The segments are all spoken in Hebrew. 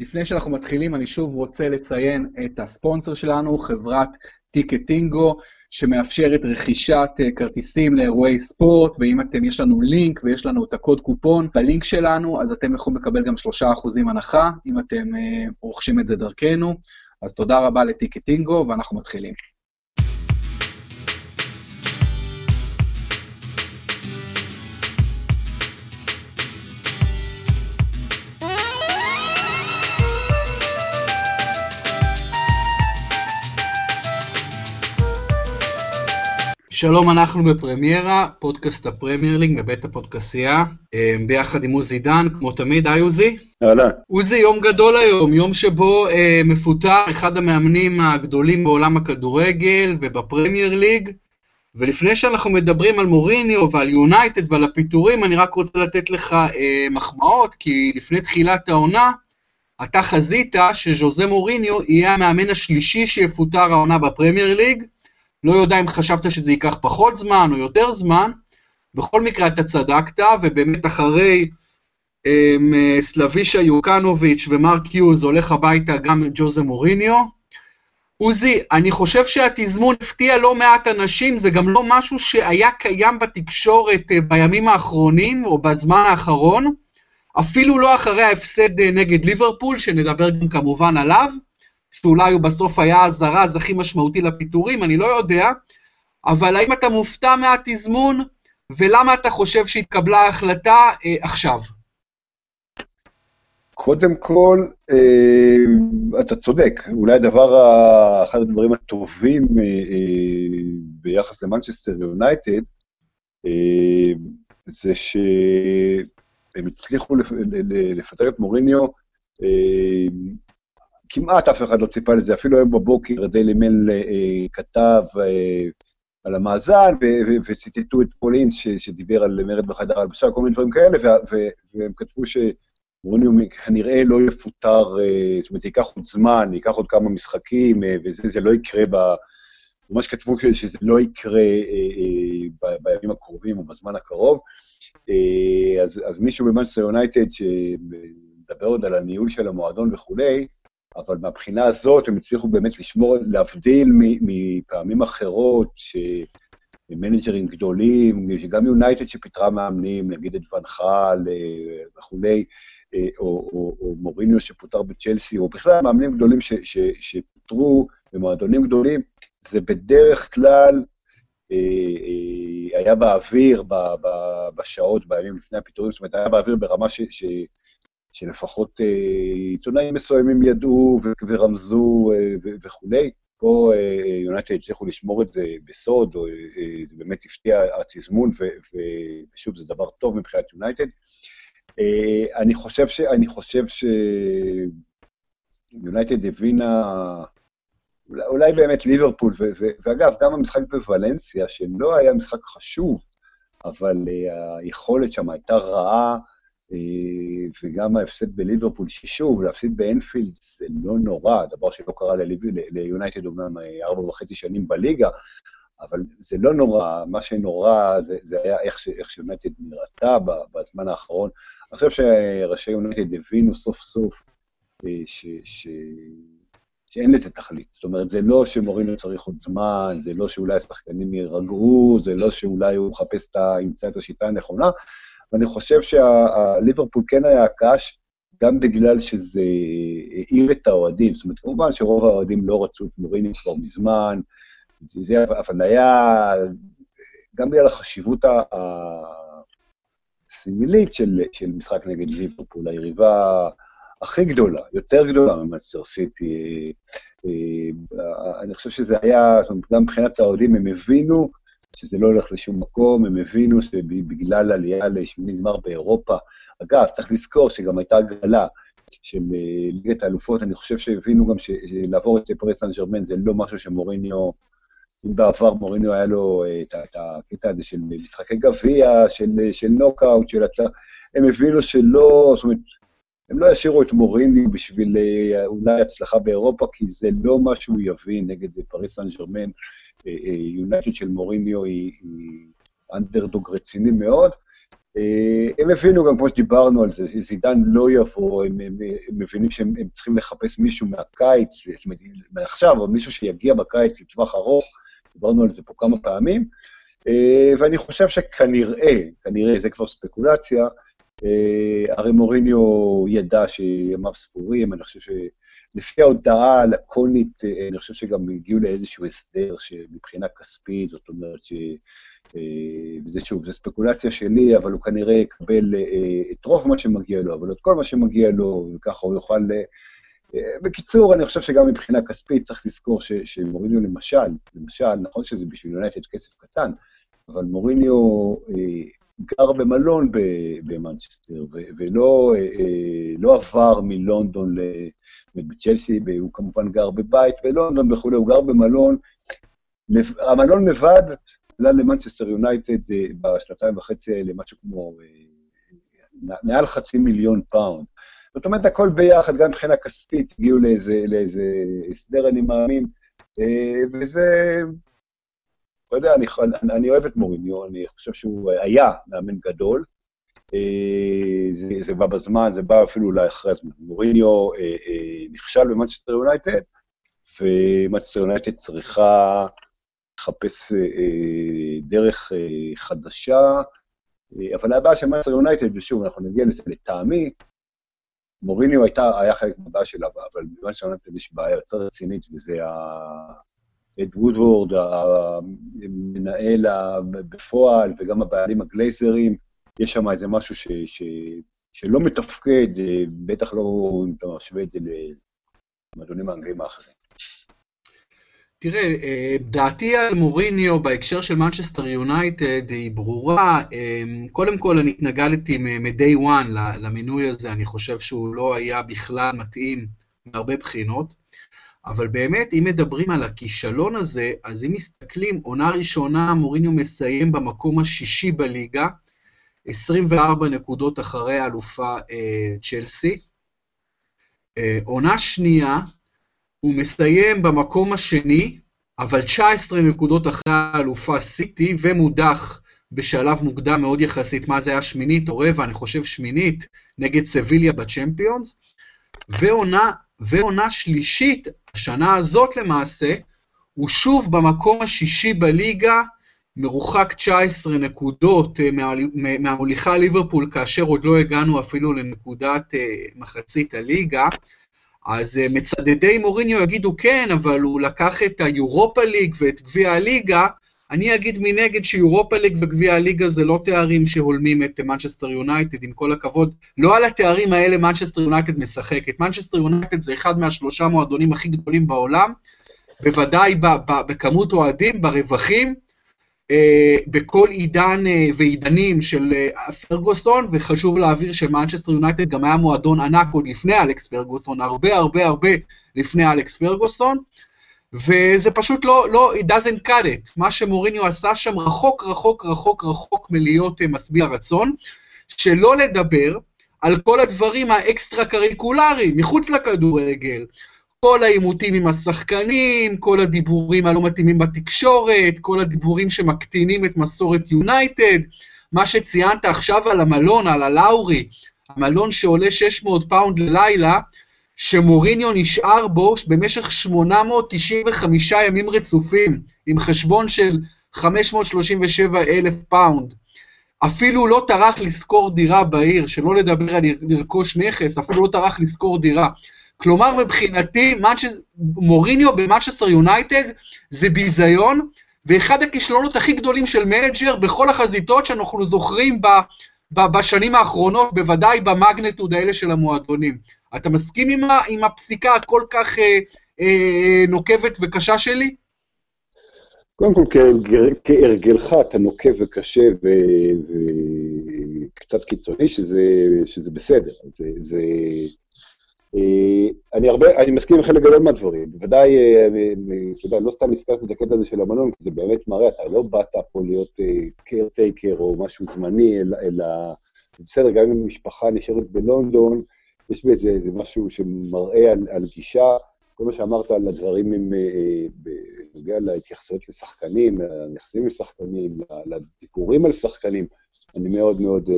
לפני שאנחנו מתחילים, אני שוב רוצה לציין את הספונסר שלנו, חברת טיקטינגו, שמאפשרת רכישת אה, כרטיסים לאירועי ספורט, ואם אתם, יש לנו לינק ויש לנו את הקוד קופון בלינק שלנו, אז אתם יכולים לקבל גם 3% הנחה, אם אתם אה, רוכשים את זה דרכנו. אז תודה רבה לטיקטינגו, ואנחנו מתחילים. שלום, אנחנו בפרמיירה, פודקאסט הפרמייר ליג מבית הפודקסייה, אה, ביחד עם עוזי דן, כמו תמיד, היי עוזי. אהלן. עוזי, יום גדול היום, יום שבו אה, מפוטר אחד המאמנים הגדולים בעולם הכדורגל ובפרמייר ליג, ולפני שאנחנו מדברים על מוריניו ועל יונייטד ועל הפיטורים, אני רק רוצה לתת לך אה, מחמאות, כי לפני תחילת העונה, אתה חזית שז'וזה מוריניו יהיה המאמן השלישי שיפוטר העונה בפרמייר ליג, לא יודע אם חשבת שזה ייקח פחות זמן או יותר זמן, בכל מקרה אתה צדקת, ובאמת אחרי um, סלבישה יוקנוביץ' ומרק יוז הולך הביתה גם ג'וזה מוריניו. עוזי, אני חושב שהתזמון הפתיע לא מעט אנשים, זה גם לא משהו שהיה קיים בתקשורת uh, בימים האחרונים או בזמן האחרון, אפילו לא אחרי ההפסד uh, נגד ליברפול, שנדבר גם כמובן עליו. שאולי הוא בסוף היה הזרז הכי משמעותי לפיטורים, אני לא יודע, אבל האם אתה מופתע מהתזמון, ולמה אתה חושב שהתקבלה ההחלטה אה, עכשיו? קודם כל, אה, אתה צודק, אולי הדבר, אחד הדברים הטובים אה, אה, ביחס למנצ'סטר יונייטד, אה, זה שהם הצליחו לפטר את מוריניו אה, כמעט אף אחד לא ציפה לזה, אפילו היום בבוקר דיילי מל אה, כתב אה, על המאזן, וציטטו את פולינס שדיבר על מרד בחדר הלבשה, כל מיני דברים כאלה, והם כתבו שמוריניו כנראה לא יפוטר, אה, זאת אומרת, ייקח עוד זמן, ייקח עוד כמה משחקים, אה, וזה זה לא יקרה ב... ממש כתבו שזה לא יקרה אה, בימים הקרובים או בזמן הקרוב. אז, אז מישהו במנצ'סטר יונייטד, שמדבר עוד על הניהול של המועדון וכולי, אבל מהבחינה הזאת הם הצליחו באמת לשמור, להבדיל מפעמים אחרות, שמנג'רים גדולים, שגם יונייטד שפיטרה מאמנים, נגיד את ונחל אה, וכולי, אה, או, או, או מוריניו שפוטר בצ'לסי, או בכלל מאמנים גדולים ש, ש, שפוטרו במועדונים גדולים, זה בדרך כלל אה, היה באוויר בשעות, בימים לפני הפיטורים, זאת אומרת, היה באוויר ברמה ש, ש, שלפחות אה, עיתונאים מסוימים ידעו ורמזו אה, וכולי. פה אה, יונייטד הצליחו לשמור את זה בסוד, או זה באמת הפתיע התזמון, ושוב, זה דבר טוב מבחינת יונייטד. אני חושב ש... אני חושב ש... יונייטד הבינה, אולי, אולי באמת ליברפול, ו, ו, ואגב, גם המשחק בוולנסיה, שלא היה משחק חשוב, אבל uh, היכולת שם הייתה רעה, וגם ההפסד בליברפול, ששוב, להפסיד באנפילד זה לא נורא, דבר שלא קרה ליונייטד אומנם אה, ארבע וחצי שנים בליגה, אבל זה לא נורא, מה שנורא זה, זה היה איך, איך שיונייטד נראתה בזמן האחרון. אני חושב שראשי יונייטד הבינו סוף סוף אה, ש, ש, שאין לזה תכלית. זאת אומרת, זה לא שמורינו צריך עוד זמן, זה לא שאולי השחקנים יירגעו, זה לא שאולי הוא מחפש את. ימצא את השיטה הנכונה, ואני חושב שהליברפול כן היה קש, גם בגלל שזה העיר את האוהדים. זאת אומרת, כמובן שרוב האוהדים לא רצו את מוריני כבר מזמן, זה, אבל היה, גם בגלל החשיבות הסמלית של, של משחק נגד ליברפול, היריבה הכי גדולה, יותר גדולה ממאצ'ר סיטי. אה, אני חושב שזה היה, זאת אומרת, גם מבחינת האוהדים הם הבינו שזה לא הולך לשום מקום, הם הבינו שבגלל עלייה לשמיני גמר באירופה, אגב, צריך לזכור שגם הייתה הגרלה של אה, ליגת האלופות, אני חושב שהבינו גם שלעבור את פריס סן ג'רמן זה לא משהו שמוריניו, אם בעבר מוריניו היה לו אה, את הקטע הזה של משחקי גביע, של, של נוקאוט, של הצלחה, הם הבינו שלא, זאת אומרת, הם לא ישאירו את מוריניו בשביל אה, אולי הצלחה באירופה, כי זה לא מה שהוא יביא נגד פריס סן ג'רמן. יונייטד של מוריניו היא, היא אנדרדוג רציני מאוד, אה, הם הבינו גם, כמו שדיברנו על זה, שזידן לא יבוא, הם, הם, הם מבינים שהם צריכים לחפש מישהו מהקיץ, זאת אומרת, מעכשיו, או מישהו שיגיע בקיץ לטווח ארוך, דיברנו על זה פה כמה פעמים, אה, ואני חושב שכנראה, כנראה, זה כבר ספקולציה, אה, הרי מוריניו ידע שימיו ספורים, אני חושב שלפי ההודעה הלקונית, אני חושב שגם הגיעו לאיזשהו הסדר שמבחינה כספית, זאת אומרת ש... אה, וזה שוב, זו ספקולציה שלי, אבל הוא כנראה יקבל אה, את רוב מה שמגיע לו, אבל את כל מה שמגיע לו, וככה הוא יוכל... אה, בקיצור, אני חושב שגם מבחינה כספית צריך לזכור שמוריניו למשל, למשל, נכון שזה בשביל יונייטד כסף קטן, אבל מוריניו גר במלון במנצ'סטר, ולא לא עבר מלונדון בצ'לסי, הוא כמובן גר בבית בלונדון וכולי, הוא גר במלון, המלון לבד עלה למנצ'סטר יונייטד אה, בשנתיים וחצי האלה משהו כמו אה, מעל חצי מיליון פאונד. זאת אומרת, הכל ביחד, גם מבחינה כספית, הגיעו לאיזה, לאיזה הסדר, אני מאמין, אה, וזה, אתה יודע, אני, אני אוהב את מוריניו, אני חושב שהוא היה מאמן גדול. זה, זה בא בזמן, זה בא אפילו אולי אחרי הזמן. מוריניו נכשל במנצ'סטר יונייטד, ומנצ'סטר יונייטד צריכה לחפש אה, אה, דרך אה, חדשה, אבל הבעיה של מנצ'סטר יונייטד, ושוב, אנחנו נגיע לזה לטעמי, מוריניו הייתה, היה חלק מהבעיה שלה, אבל במנצ'סטר יונייטד יש בעיה יותר רצינית, וזה אד וודוורד, המנהל בפועל, וגם הבעלים הגלייזרים, יש שם איזה משהו ש, ש, שלא מתפקד, בטח לא אם אתה משווה את זה למועדונים האנגלים האחרים. תראה, אה, דעתי על מוריניו בהקשר של מנצ'סטר יונייטד היא ברורה. אה, קודם כל, אני התנגדתי מ-day one למינוי הזה, אני חושב שהוא לא היה בכלל מתאים מהרבה בחינות. אבל באמת, אם מדברים על הכישלון הזה, אז אם מסתכלים, עונה ראשונה, מוריניו מסיים במקום השישי בליגה, 24 נקודות אחרי האלופה אה, צ'לסי. עונה שנייה, הוא מסיים במקום השני, אבל 19 נקודות אחרי האלופה סיטי, ומודח בשלב מוקדם מאוד יחסית, מה זה היה שמינית או רבע, אני חושב שמינית, נגד סביליה בצ'מפיונס, ועונה, ועונה שלישית, השנה הזאת למעשה, הוא שוב במקום השישי בליגה, מרוחק 19 נקודות אה, מהמוליכה ליברפול, כאשר עוד לא הגענו אפילו לנקודת אה, מחצית הליגה. אז אה, מצדדי מוריניו יגידו כן, אבל הוא לקח את היורופה ליג ואת גביע הליגה, אני אגיד מנגד שיורופה ליג וגביע הליגה זה לא תארים שהולמים את מנצ'סטר יונייטד, עם כל הכבוד. לא על התארים האלה מנצ'סטר יונייטד משחקת. מנצ'סטר יונייטד זה אחד מהשלושה מועדונים הכי גדולים בעולם, בוודאי בכמות אוהדים, ברווחים, אה, בכל עידן אה, ועידנים של אה, פרגוסון, וחשוב להעביר שמנצ'סטר יונייטד גם היה מועדון ענק עוד לפני אלכס פרגוסון, הרבה הרבה הרבה לפני אלכס פרגוסון, וזה פשוט לא, לא, it doesn't cut it. מה שמוריניו עשה שם רחוק רחוק רחוק רחוק מלהיות משביע רצון, שלא לדבר על כל הדברים האקסטרה קריקולריים, מחוץ לכדורגל, כל העימותים עם השחקנים, כל הדיבורים הלא מתאימים בתקשורת, כל הדיבורים שמקטינים את מסורת יונייטד, מה שציינת עכשיו על המלון, על הלאורי, המלון שעולה 600 פאונד ללילה, שמוריניו נשאר בו במשך 895 ימים רצופים, עם חשבון של 537 אלף פאונד. אפילו לא טרח לשכור דירה בעיר, שלא לדבר על לרכוש נכס, אפילו לא טרח לשכור דירה. כלומר, מבחינתי, מוריניו במנצ'סטר יונייטד זה ביזיון, ואחד הכישלונות הכי גדולים של מנג'ר בכל החזיתות שאנחנו זוכרים ב, ב, בשנים האחרונות, בוודאי במגנטוד האלה של המועדונים. אתה מסכים עם, ה, עם הפסיקה הכל כך אה, אה, נוקבת וקשה שלי? קודם כל, כהרגלך אתה נוקב וקשה וקצת קיצוני, שזה, שזה בסדר. זה, זה, אה, אני הרבה, אני מסכים עם חלק גדול מהדברים. בוודאי, אה, אתה יודע, לא סתם הזכרתי את הקטע הזה של המלון, כי זה באמת מראה, אתה לא באת פה להיות קרטייקר אה, או משהו זמני, אלא, בסדר, גם אם המשפחה נשארת בלונדון, יש בזה איזה משהו שמראה על, על גישה. כל מה שאמרת על הדברים עם, בנוגע להתייחסויות לשחקנים, ליחסים עם שחקנים, על שחקנים, אני מאוד מאוד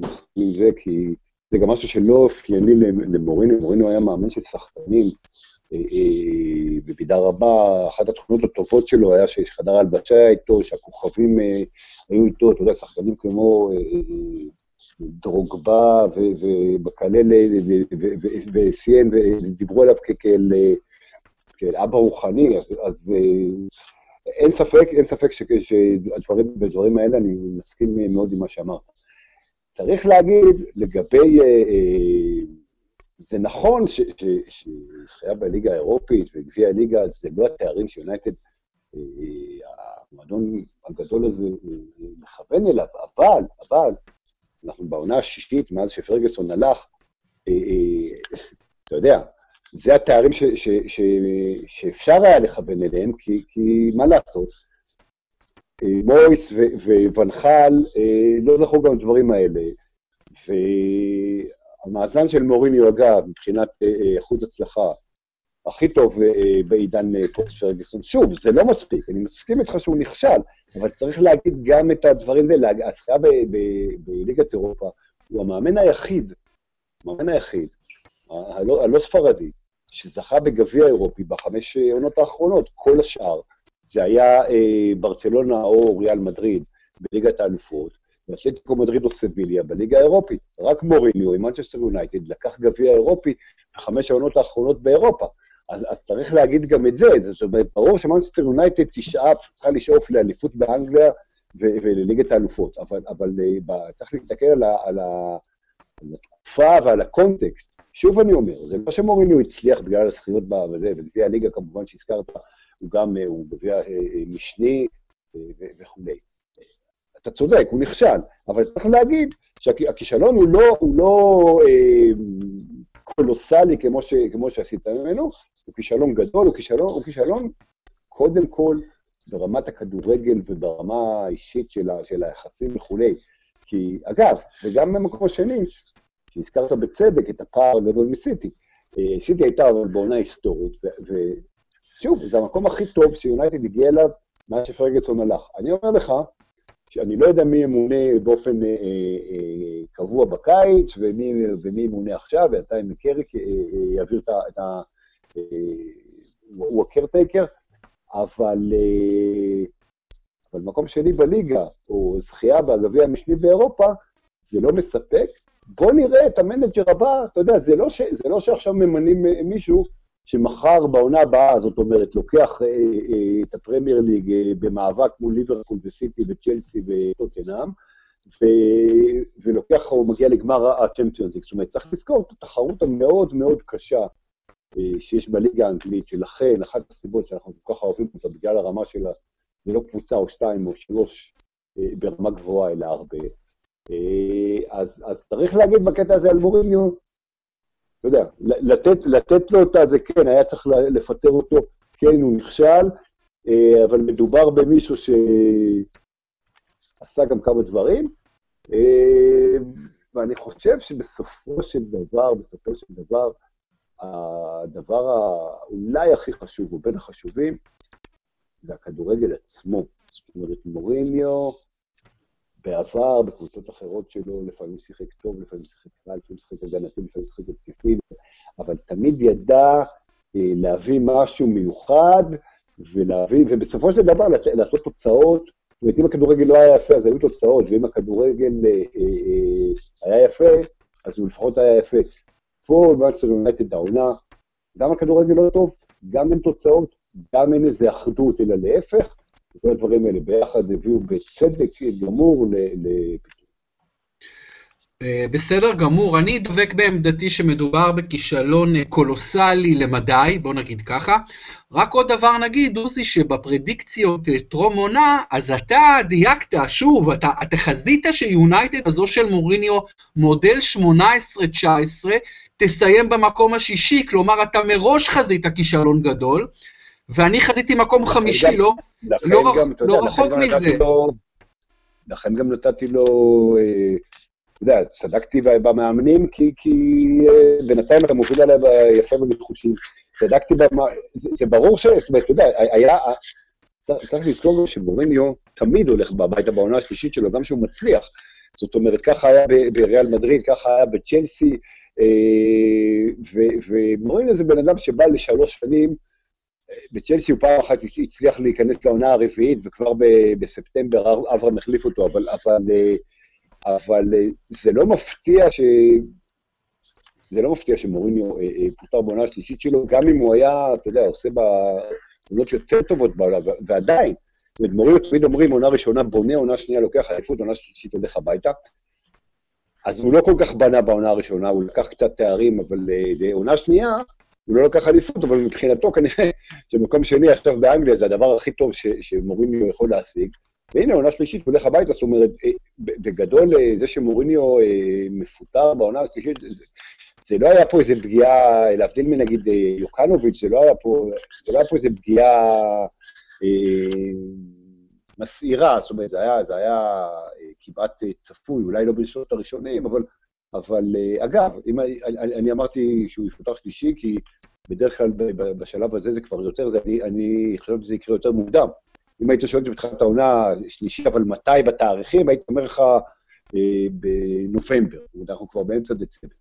מסכים עם זה, כי זה גם משהו שלא אופייני למורינו, מורינו היה מאמן של שחקנים, במידה רבה, אחת התכונות הטובות שלו היה שחדר ההלבשה היה איתו, שהכוכבים היו איתו, אתה יודע, שחקנים כמו דרוגבה ובקלל וסיין, ודיברו עליו כאל אבא רוחני, אז, אז אין ספק, אין ספק שבדברים האלה אני מסכים מאוד עם מה שאמרת. צריך להגיד, לגבי, זה נכון שזכייה בליגה האירופית וגביע הליגה זה לא התארים שיונייטד, המועדון הגדול הזה מכוון אליו, אבל, אבל, אנחנו בעונה השישית, מאז שפרגוסון הלך, אה, אה, אתה יודע, זה התארים ש, ש, ש, שאפשר היה לכוון אליהם, כי, כי מה לעשות, אה, מויס וונחל לא זכו גם לדברים האלה. והמאזן של מוריניו, אגב, מבחינת אחוז הצלחה, הכי טוב בעידן פוסט פרגוסון. שוב, זה לא מספיק, אני מסכים איתך שהוא נכשל, אבל צריך להגיד גם את הדברים האלה. הזכייה בליגת אירופה הוא המאמן היחיד, המאמן היחיד, הלא, ספרדי, שזכה בגביע אירופי בחמש עונות האחרונות. כל השאר זה היה אה, ברצלונה או ריאל מדריד בליגת האלופות, ואתלטיקו מדריד או סביליה בליגה האירופית. רק מוריניו עם מנצ'סטר יונייטד לקח גביע אירופי בחמש העונות האחרונות באירופה. אז, אז צריך להגיד גם את זה, זאת אומרת, ברור שמנצ'סטר יונייטד תשאף, צריכה לשאוף לאליפות באנגליה ולליגת האלופות, אבל, אבל אה, צריך להסתכל על, על, על התקופה ועל הקונטקסט. שוב אני אומר, זה לא שמוריניו הצליח בגלל הזכיות בזה, וגביע הליגה כמובן שהזכרת, הוא גם, אה, הוא גביע אה, משני וכולי. אתה צודק, הוא נכשל, אבל צריך להגיד שהכישלון הוא לא, הוא לא אה, קולוסלי כמו, ש, כמו שעשית ממנו, הוא כישלון גדול, הוא כישלון, הוא כישלון קודם כל ברמת הכדורגל וברמה האישית של, ה, של היחסים וכולי. כי, אגב, וגם במקום השני, שהזכרת בצדק את הפער הגדול מסיטי, אה, סיטי הייתה אבל בעונה היסטורית, ושוב, זה המקום הכי טוב שיונייטד הגיע אליו מאז שפרגסון הלך. אני אומר לך, שאני לא יודע מי ימונה באופן אה, אה, קבוע בקיץ, ומי, ומי ימונה עכשיו, בינתיים קאריק אה, אה, יעביר את ה... אה, הוא ה caretaker, אבל, אה, אבל מקום שני בליגה, או זכייה בגביע המשני באירופה, זה לא מספק. בוא נראה את המנג'ר הבא, אתה יודע, זה לא, ש, זה לא שעכשיו ממנים אה, מישהו שמחר בעונה הבאה, זאת אומרת, לוקח אה, אה, את הפרמייר ליג אה, במאבק מול ליברפול וסיטי וצ'לסי וטוטנאם, ו- ולוקח, הוא מגיע לגמר הצ'מפיונס זאת אומרת, צריך לזכור את התחרות המאוד מאוד קשה אה, שיש בליגה האנגלית, שלכן אחת הסיבות שאנחנו כל כך אוהבים אותה בגלל הרמה שלה, זה לא קבוצה או שתיים או שלוש אה, ברמה גבוהה, אלא הרבה. אה, אז, אז צריך להגיד בקטע הזה על מוריניו, אתה יודע, לתת, לתת לו את זה, כן, היה צריך לפטר אותו, כן, הוא נכשל, אבל מדובר במישהו שעשה גם כמה דברים, ואני חושב שבסופו של דבר, בסופו של דבר, הדבר אולי הכי חשוב, או בין החשובים, זה הכדורגל עצמו. זאת אומרת, מוריניו, בעבר, בקבוצות אחרות שלו, לפעמים שיחק טוב, לפעמים שיחק רע, לפעמים שיחק הגנתי, לפעמים שיחק התקפי, אבל תמיד ידע אה, להביא משהו מיוחד, ולהביא, ובסופו של דבר לעשות תוצאות. זאת אומרת, אם הכדורגל לא היה יפה, אז היו תוצאות, ואם הכדורגל אה, אה, היה יפה, אז הוא לפחות היה יפה. פה מנצ'סטר יונייטד העונה, גם הכדורגל לא טוב, גם אין תוצאות, גם אין איזה אחדות, אלא להפך, כל הדברים האלה ביחד הביאו בצדק גמור לפיתוח. אה, בסדר גמור, אני דבק בעמדתי שמדובר בכישלון קולוסלי למדי, בוא נגיד ככה. רק עוד דבר נגיד, עוזי, שבפרדיקציות טרום עונה, אז אתה דייקת, שוב, אתה, אתה חזית שיונייטד הזו של מוריניו, מודל 18-19, תסיים במקום השישי, כלומר אתה מראש חזית כישלון גדול, ואני חזיתי מקום חמישי, לא, לא, גם, לא יודע, רחוק מזה. לו, לכן גם נתתי לו, אה, אתה יודע, צדקתי במאמנים, כי, כי אה, בינתיים אתה מוביל עליי יפה בנחושים. צדקתי, במה, זה, זה ברור ש... זאת אומרת, אתה יודע, היה... צריך לזכור שמוריניו תמיד הולך הביתה בעונה השלישית שלו, גם כשהוא מצליח. זאת אומרת, ככה היה בריאל מדריד, ככה היה בצ'לסי, ומוריניו זה בן אדם שבא לשלוש שנים, בצ'לסי הוא פעם אחת הצליח להיכנס לעונה הרביעית, וכבר בספטמבר אברהם החליף אותו, אבל, אבל, אבל זה לא מפתיע ש... זה לא מפתיע שמוריניו אה, אה, פוטר בעונה השלישית שלו, גם אם הוא היה, אתה יודע, עושה בעונות יותר טובות בעולם, ועדיין, זאת אומרת, מוריניו תמיד אומרים, עונה ראשונה בונה, עונה שנייה לוקח אליפות, עונה שלישית הולך הביתה. אז הוא לא כל כך בנה בעונה הראשונה, הוא לקח קצת תארים, אבל עונה שנייה, הוא לא לקח אליפות, אבל מבחינתו כנראה שמקום שני עכשיו באנגליה זה הדבר הכי טוב ש, שמוריניו יכול להשיג. והנה, עונה שלישית, הוא הולך הביתה, זאת אומרת, בגדול זה שמוריניו מפוטר בעונה השלישית, זה, זה לא היה פה איזה פגיעה, להבדיל מנגיד אה, יוקנוביץ', זה לא היה פה, זה לא היה פה איזה פגיעה אה, מסעירה, זאת אומרת, זה היה, זה היה אה, כמעט אה, צפוי, אולי לא בשנות הראשונים, אבל, אבל אה, אגב, אם, אני, אני אמרתי שהוא יפותח שלישי, כי בדרך כלל בשלב הזה זה כבר יותר, זה, אני, אני חושב שזה יקרה יותר מוקדם. אם היית שואל אותי בתחילת העונה שלישי, אבל מתי בתאריכים, הייתי אומר לך אה, בנובמבר, אנחנו כבר באמצע דצמבר.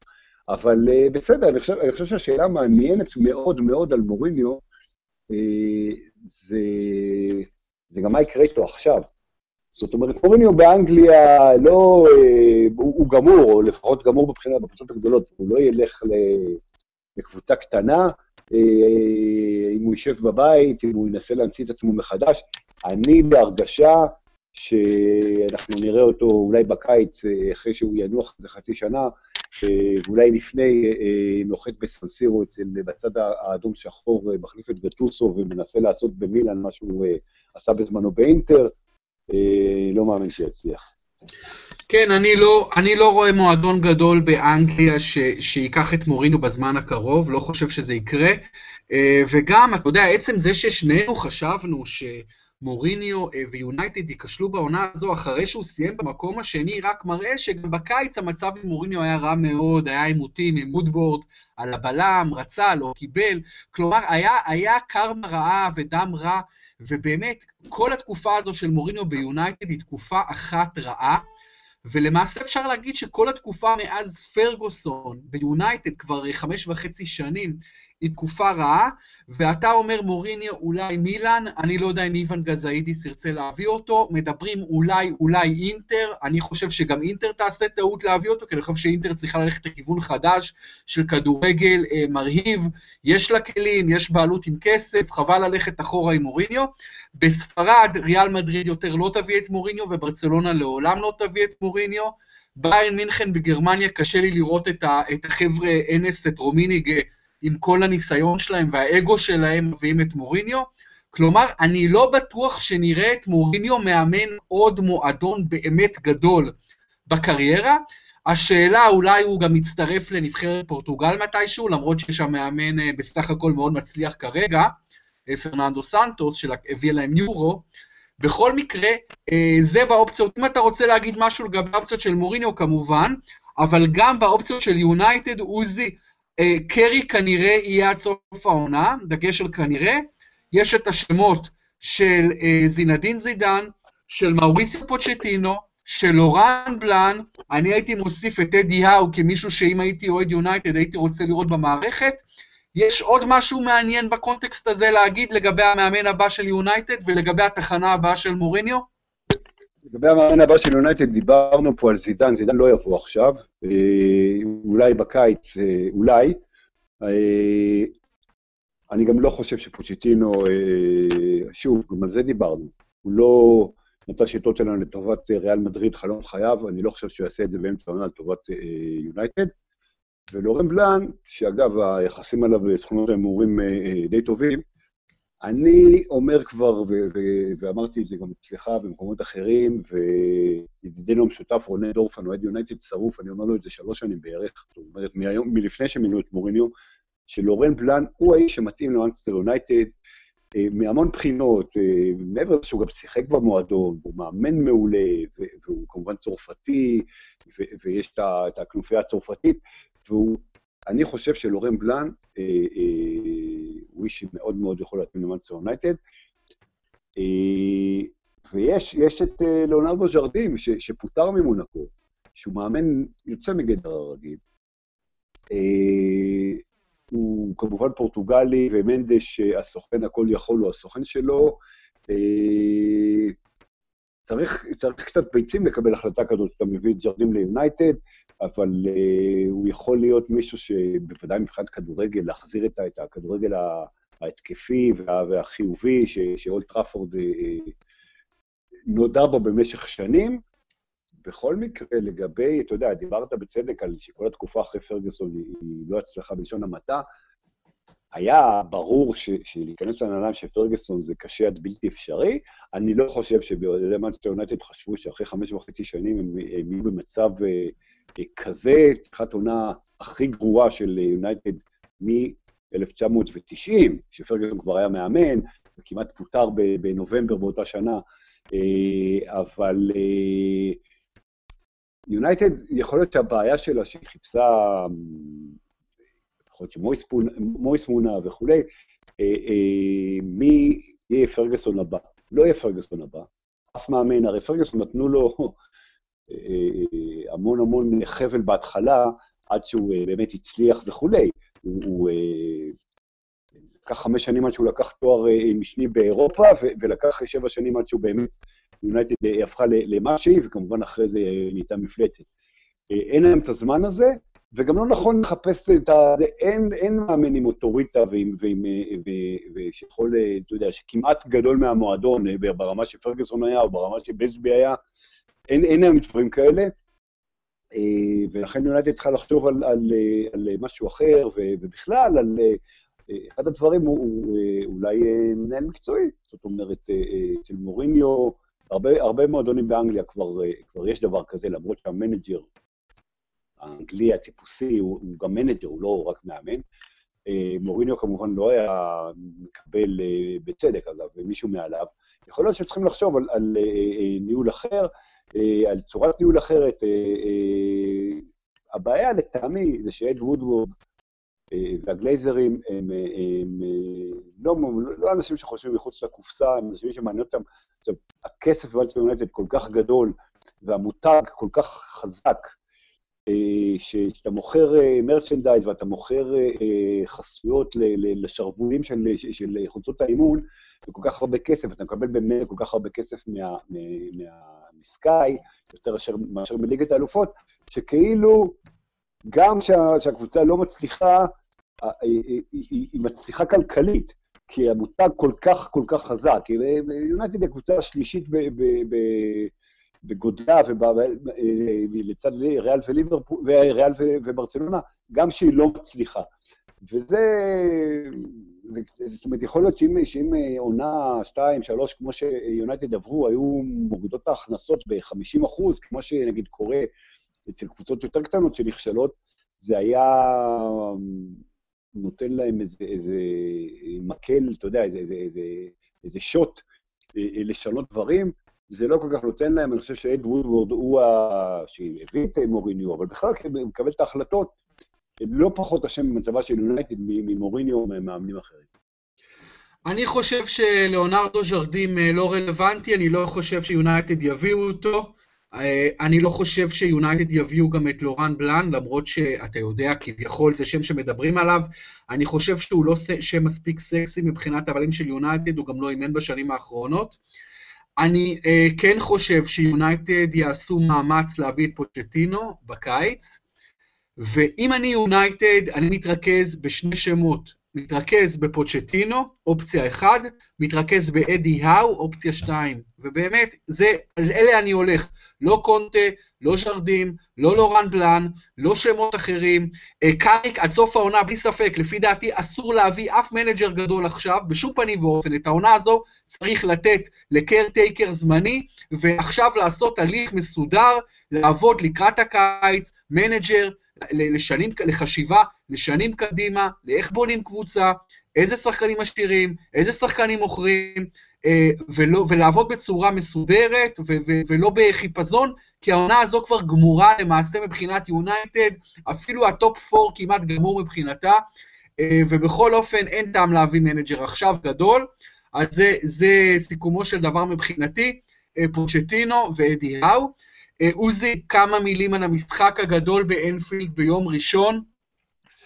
אבל uh, בסדר, אני חושב, אני חושב שהשאלה המעניינת מאוד מאוד על מוריניו, uh, זה, זה גם מה יקרה איתו עכשיו. זאת אומרת, מוריניו באנגליה לא, uh, הוא, הוא גמור, או לפחות גמור מבחינת הקבוצות הגדולות, הוא לא ילך לקבוצה קטנה, uh, אם הוא יישב בבית, אם הוא ינסה להמציא את עצמו מחדש. אני בהרגשה שאנחנו נראה אותו אולי בקיץ, אחרי שהוא ינוח איזה חצי שנה, ואולי לפני אה, נוחת בסנסירו אצל, בצד האדום שחור, אה, מחליף את גטוסו ומנסה לעשות במילאן מה שהוא אה, עשה בזמנו באינטר, לא מאמין שיצליח. כן, אני לא, אני לא רואה מועדון גדול באנגליה ש, שייקח את מורינו בזמן הקרוב, לא חושב שזה יקרה. וגם, אתה יודע, עצם זה ששנינו חשבנו ש... מוריניו אה, ויונייטד ייכשלו בעונה הזו אחרי שהוא סיים במקום השני, רק מראה שגם בקיץ המצב עם מוריניו היה רע מאוד, היה עימותים עם וודוורד על הבלם, רצה, לא קיבל, כלומר היה, היה karma רעה ודם רע, ובאמת כל התקופה הזו של מוריניו ביונייטד היא תקופה אחת רעה. ולמעשה אפשר להגיד שכל התקופה מאז פרגוסון ביונייטד כבר חמש וחצי שנים היא תקופה רעה, ואתה אומר מוריניו אולי מילאן, אני לא יודע אם איוון גזאידיס ירצה להביא אותו, מדברים אולי, אולי אינטר, אני חושב שגם אינטר תעשה טעות להביא אותו, כי אני חושב שאינטר צריכה ללכת לכיוון חדש של כדורגל אה, מרהיב, יש לה כלים, יש בעלות עם כסף, חבל ללכת אחורה עם מוריניו. בספרד, ריאל מדריד יותר לא תביא את מוריניו, וברצלונה לעולם לא תביא את מוריניו. ביירן מינכן בגרמניה, קשה לי לראות את, ה, את החבר'ה אנס, את רומיניג, עם כל הניסיון שלהם והאגו שלהם מביאים את מוריניו. כלומר, אני לא בטוח שנראה את מוריניו מאמן עוד מועדון באמת גדול בקריירה. השאלה, אולי הוא גם יצטרף לנבחרת פורטוגל מתישהו, למרות שיש שם מאמן אה, בסך הכל מאוד מצליח כרגע, אה, פרננדו סנטוס, שהביא להם יורו. בכל מקרה, אה, זה באופציות, אם אתה רוצה להגיד משהו לגבי האופציות של מוריניו כמובן, אבל גם באופציות של יונייטד, עוזי, קרי כנראה יהיה עד סוף העונה, דגש על כנראה. יש את השמות של אה, זינדין זידן, של מאוריסיו פוצ'טינו, של לורן בלאן, אני הייתי מוסיף את אדי האו כמישהו שאם הייתי אוהד יונייטד הייתי רוצה לראות במערכת. יש עוד משהו מעניין בקונטקסט הזה להגיד לגבי המאמן הבא של יונייטד ולגבי התחנה הבאה של מוריניו? לגבי המאמן הבא של יונייטד, דיברנו פה על זידן, זידן לא יבוא עכשיו, אה, אולי בקיץ, אה, אולי. אה, אני גם לא חושב שפוצ'יטינו, שוב, גם על זה דיברנו, הוא לא נתן שיטות שלנו לטובת ריאל מדריד, חלום חייו, אני לא חושב שהוא יעשה את זה באמצע העונה לטובת יונייטד. ולורן בלאן, שאגב, היחסים עליו בסכונות ההימורים די טובים, אני אומר כבר, ואמרתי את זה גם אצלך במקומות אחרים, וידידנו המשותף רונן דורפן, אוהד יונייטד שרוף, אני אומר לו את זה שלוש שנים בערך, זאת אומרת, מהיום, מלפני שמינו את מוריניו, שלורן בלאן הוא האיש שמתאים למאנסטר יונייטד, אה, מהמון בחינות, אה, מעבר לזה שהוא גם שיחק במועדון, הוא מאמן מעולה, והוא כמובן צרפתי, ויש את הכנופיה הצרפתית, והוא אני חושב שלורן בלאן אה, אה, הוא איש שמאוד מאוד יכול להתאים למאנסטר יונייטד. אה, ויש את אה, ליאונרדו ז'ארדים, ש, שפוטר ממונקו, שהוא מאמן יוצא מגדר הרגיל. אה, הוא כמובן פורטוגלי, ומנדש, הסוכן הכל יכול, הוא הסוכן שלו. צריך, צריך קצת ביצים לקבל החלטה כזאת, שאתה מביא את ז'ארדים ליונייטד, אבל אה, הוא יכול להיות מישהו שבוודאי מבחינת כדורגל, להחזיר את, את הכדורגל ההתקפי וה, והחיובי, שאולד טראפורד אה, נודע בו במשך שנים. בכל מקרה, לגבי, אתה יודע, דיברת בצדק על שכל התקופה אחרי פרגוסון היא, לא הצלחה בלשון המעטה, היה ברור שלהיכנס לנעליים של פרגוסון זה קשה עד בלתי אפשרי. אני לא חושב שבאוהדי מנצ'סטר יונייטד חשבו שאחרי חמש וחצי שנים הם, יהיו במצב אה, אה, כזה, פתיחת עונה הכי גרועה של יונייטד מ-1990, שפרגוסון כבר היה מאמן, וכמעט פוטר בנובמבר באותה שנה, אה, אבל יונייטד, יכול להיות שהבעיה שלה שהיא חיפשה יכול להיות שמויס מונה וכולי, אה, אה, מי יהיה פרגוסון הבא? לא יהיה פרגוסון הבא, אף מאמן, הרי פרגוסון נתנו לו אה, המון המון חבל בהתחלה, עד שהוא באמת הצליח וכולי. הוא לקח חמש שנים עד שהוא לקח תואר משני באירופה, ולקח שבע שנים עד שהוא באמת, יונייטד הפכה למה שהיא, וכמובן אחרי זה נהייתה מפלצת. אין להם את הזמן הזה, וגם לא נכון לחפש את ה... זה, אין, אין מאמן עם אוטוריטה ועם, ועם, ושיכול, אתה יודע, שכמעט גדול מהמועדון, ברמה שפרגוסון היה או ברמה שבאזבי היה, אין, אין להם דברים כאלה, אה, ולכן יונייטד צריכה לחשוב על, על, על משהו אחר, ובכלל, על... אחד הדברים הוא, הוא אולי מנהל מקצועי, זאת אומרת, אצל מוריניו, הרבה, הרבה מועדונים באנגליה כבר, כבר יש דבר כזה, למרות שהמנג'ר האנגלי הטיפוסי, הוא, הוא גם מנג'ר, הוא לא רק מאמן. אה, מוריניו כמובן לא היה מקבל, אה, בצדק אגב, מישהו מעליו. יכול להיות שצריכים לחשוב על, על אה, ניהול אחר, על צורת ניהול אחרת. הבעיה לטעמי זה שאד וודוורד והגלייזרים הם, הם לא, לא אנשים שחושבים מחוץ לקופסה, הם אנשים שמעניין אותם. עכשיו, הכסף בבלטון יונטד כל כך גדול, והמותג כל כך חזק, שאתה מוכר מרצ'נדייז אה, ואתה מוכר אה, חסויות לשרוולים של, של חולצות האימון, וכל כך הרבה כסף, אתה מקבל באמת כל כך הרבה כסף מסקאי, יותר מאשר מליגת האלופות, שכאילו גם שה, שהקבוצה לא מצליחה, היא, היא, היא מצליחה כלכלית, כי המותג כל כך כל כך חזק. יונייטד היא הקבוצה השלישית ב, ב, ב, בגודלה ולצד ריאל וליברפול, וריאל וברצלונה, גם שהיא לא מצליחה. וזה, זאת אומרת, יכול להיות שאם, שאם עונה 2, 3, כמו שיונייטד עברו, היו מורידות ההכנסות ב-50 אחוז, כמו שנגיד קורה אצל קבוצות יותר קטנות שנכשלות, זה היה נותן להם איזה, איזה מקל, אתה יודע, איזה, איזה, איזה, איזה שוט לשנות דברים, זה לא כל כך נותן להם, אני חושב שאד וודוורד הוא ה... שהביא את מוריניו, אבל בכלל הוא מקבל את ההחלטות, לא פחות אשם במצבה של יונייטד ממוריניו או ממאמנים אחרים. אני חושב שלאונרדו ז'ארדים אה, לא רלוונטי, אני לא חושב שיונייטד יביאו אותו. אה, אני לא חושב שיונייטד יביאו גם את לורן בלאן, למרות שאתה יודע, כביכול זה שם שמדברים עליו. אני חושב שהוא לא שם מספיק סקסי מבחינת הבעלים של יונייטד, הוא גם לא אימן בשנים האחרונות. אני uh, כן חושב שיונייטד יעשו מאמץ להביא את פוצ'טינו בקיץ, ואם אני יונייטד, אני מתרכז בשני שמות. מתרכז בפוצ'טינו, אופציה 1, מתרכז באדי האו, אופציה 2. ובאמת, זה, אלה אני הולך. לא קונטה, לא ז'רדים, לא לורן בלאן, לא שמות אחרים. אה, קאריק עד סוף העונה, בלי ספק, לפי דעתי אסור להביא אף מנג'ר גדול עכשיו, בשום פנים ואופן. את העונה הזו צריך לתת ל caretaker זמני, ועכשיו לעשות הליך מסודר, לעבוד לקראת הקיץ, מנג'ר, לשנים, לחשיבה לשנים קדימה, לאיך בונים קבוצה, איזה שחקנים משאירים, איזה שחקנים מוכרים, ולא, ולעבוד בצורה מסודרת ו, ו, ולא בחיפזון, כי העונה הזו כבר גמורה למעשה מבחינת יונייטד, אפילו ה top 4 כמעט גמור מבחינתה, אה, ובכל אופן אין טעם להביא מנג'ר עכשיו גדול, אז זה, זה סיכומו של דבר מבחינתי. פוצ'טינו ואדי האו. עוזי, כמה מילים על המשחק הגדול באנפילד ביום ראשון.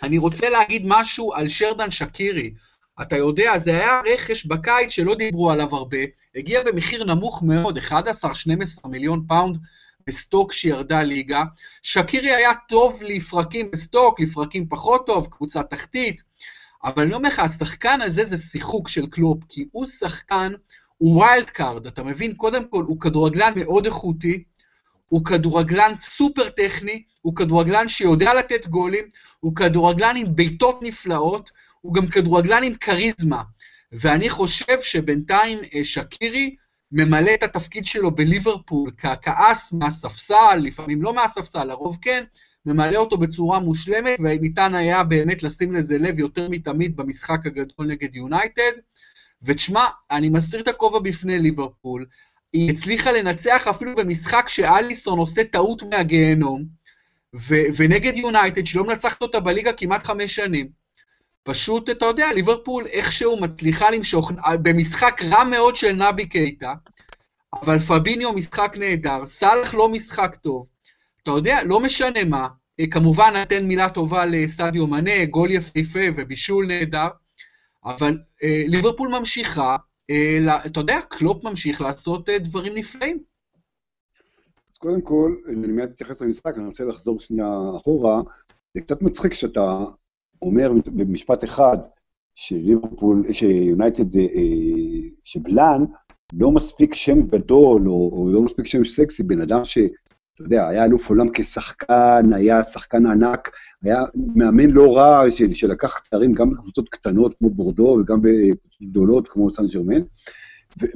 אני רוצה להגיד משהו על שרדן שקירי. אתה יודע, זה היה רכש בקיץ שלא דיברו עליו הרבה, הגיע במחיר נמוך מאוד, 11-12 מיליון פאונד בסטוק שירדה ליגה. שקירי היה טוב לפרקים בסטוק, לפרקים פחות טוב, קבוצה תחתית, אבל אני אומר לך, השחקן הזה זה שיחוק של קלופ, כי הוא שחקן, הוא wild card, אתה מבין? קודם כל, הוא כדורגלן מאוד איכותי, הוא כדורגלן סופר טכני, הוא כדורגלן שיודע לתת גולים, הוא כדורגלן עם בעיטות נפלאות, הוא גם כדורגלן עם כריזמה. ואני חושב שבינתיים אה, שקירי ממלא את התפקיד שלו בליברפול ככעס מהספסל, לפעמים לא מהספסל, לרוב כן, ממלא אותו בצורה מושלמת, וניתן היה באמת לשים לזה לב יותר מתמיד במשחק הגדול נגד יונייטד. ותשמע, אני מסיר את הכובע בפני ליברפול, היא הצליחה לנצח אפילו במשחק שאליסון עושה טעות מהגיהנום, ו- ונגד יונייטד, שלא מנצחת אותה בליגה כמעט חמש שנים. פשוט, אתה יודע, ליברפול איכשהו מצליחה למשוך, במשחק רע מאוד של נבי קייטה, אבל פביניו משחק נהדר, סאלח לא משחק טוב. אתה יודע, לא משנה מה, אה, כמובן נתן מילה טובה לסדיו מנה, גול יפהפה ובישול נהדר, אבל אה, ליברפול ממשיכה, אה, אתה יודע, קלופ ממשיך לעשות אה, דברים נפלאים. אז קודם כל, אני מיד אתייחס למשחק, אני רוצה לחזור שנייה אחורה. זה קצת מצחיק שאתה אומר במשפט אחד שליברפול, שיונייטד, אה, שבלאן לא מספיק שם גדול, או, או לא מספיק שם סקסי, בן אדם ש... אתה יודע, היה אלוף עולם כשחקן, היה שחקן ענק, היה מאמן לא רע של, שלקח תארים גם בקבוצות קטנות כמו בורדו וגם בקבוצות גדולות כמו סן ג'רמן,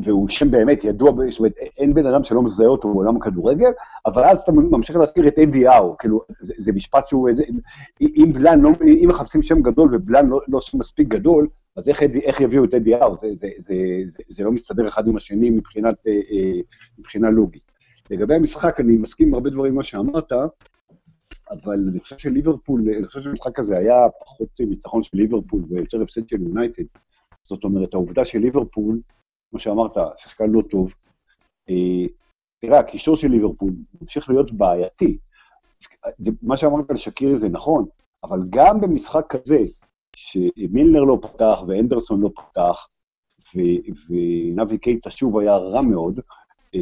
והוא שם באמת ידוע, זאת אומרת, אין בן אדם שלא מזהה אותו בעולם הכדורגל, אבל אז אתה ממשיך להזכיר את אדי האו, כאילו, זה, זה משפט שהוא, זה, אם בלן, לא, אם מחפשים שם גדול ובלן לא, לא שם מספיק גדול, אז איך, איך יביאו את אדי האו? זה, זה, זה, זה, זה לא מסתדר אחד עם השני מבחינת, אה, אה, מבחינה לוגית. לגבי המשחק, אני מסכים עם הרבה דברים מה שאמרת, אבל אני חושב שליברפול, אני חושב שהמשחק הזה היה פחות ניצחון של ליברפול ויותר הפסד של יונייטד. זאת אומרת, העובדה של ליברפול, כמו שאמרת, שחקן לא טוב, אה, תראה, הקישור של ליברפול ממשיך להיות בעייתי. מה שאמרת על שקירי זה נכון, אבל גם במשחק כזה, שמילנר לא פתח ואנדרסון לא פתח, ונאבי קייטה שוב היה רע מאוד, אה,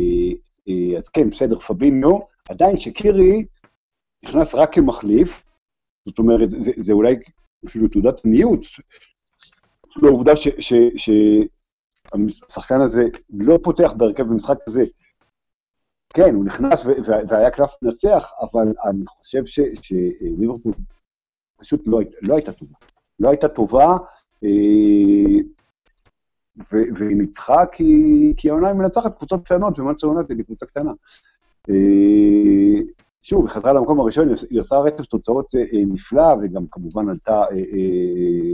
אה, אז כן, בסדר, פבינו, עדיין שקירי נכנס רק כמחליף, זאת אומרת, זה, זה אולי אפילו תעודת עניות, לעובדה שהשחקן הזה לא פותח בהרכב במשחק הזה. כן, הוא נכנס והיה קלף מנצח, אבל אני חושב שליברפול פשוט לא, לא הייתה טובה. לא הייתה טובה, אה, והיא ניצחה כי, כי העונה היא מנצחת קבוצות קטנות, ומנצ'ר יונתן היא קבוצה קטנה. אה, שוב, היא חזרה למקום הראשון, היא עושה רצף תוצאות אה, נפלא, וגם כמובן עלתה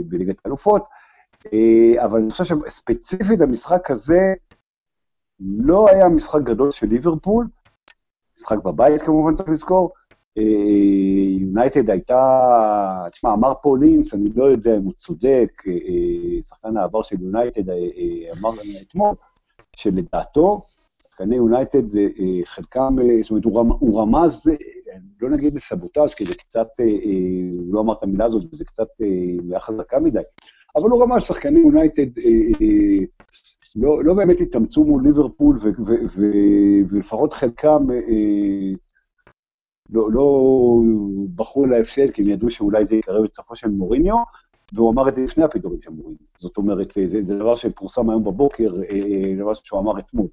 בליגת האלופות, אבל אני חושב שספציפית המשחק הזה לא היה משחק גדול של ליברפול, משחק בבית כמובן צריך לזכור, יונייטד הייתה, תשמע, אמר פול לינס, אני לא יודע אם הוא צודק, אה, אה, שחקן העבר של יונייטד אה, אמר אתמול, שלדעתו, שחקני יונייטד, חלקם, זאת אומרת, הוא רמז, לא נגיד לסבוטאז', כי זה קצת, הוא לא אמר את המילה הזאת, וזה קצת מילה חזקה מדי, אבל הוא רמז ששחקני יונייטד לא, לא באמת התאמצו מול ליברפול, ולפחות חלקם לא, לא בחרו להפסד, כי הם ידעו שאולי זה יקרב את סופו של מוריניו, והוא אמר את זה לפני הפיטורים של מוריניו. זאת אומרת, זה, זה דבר שפורסם היום בבוקר, אה, אה, דבר שהוא אמר אתמול.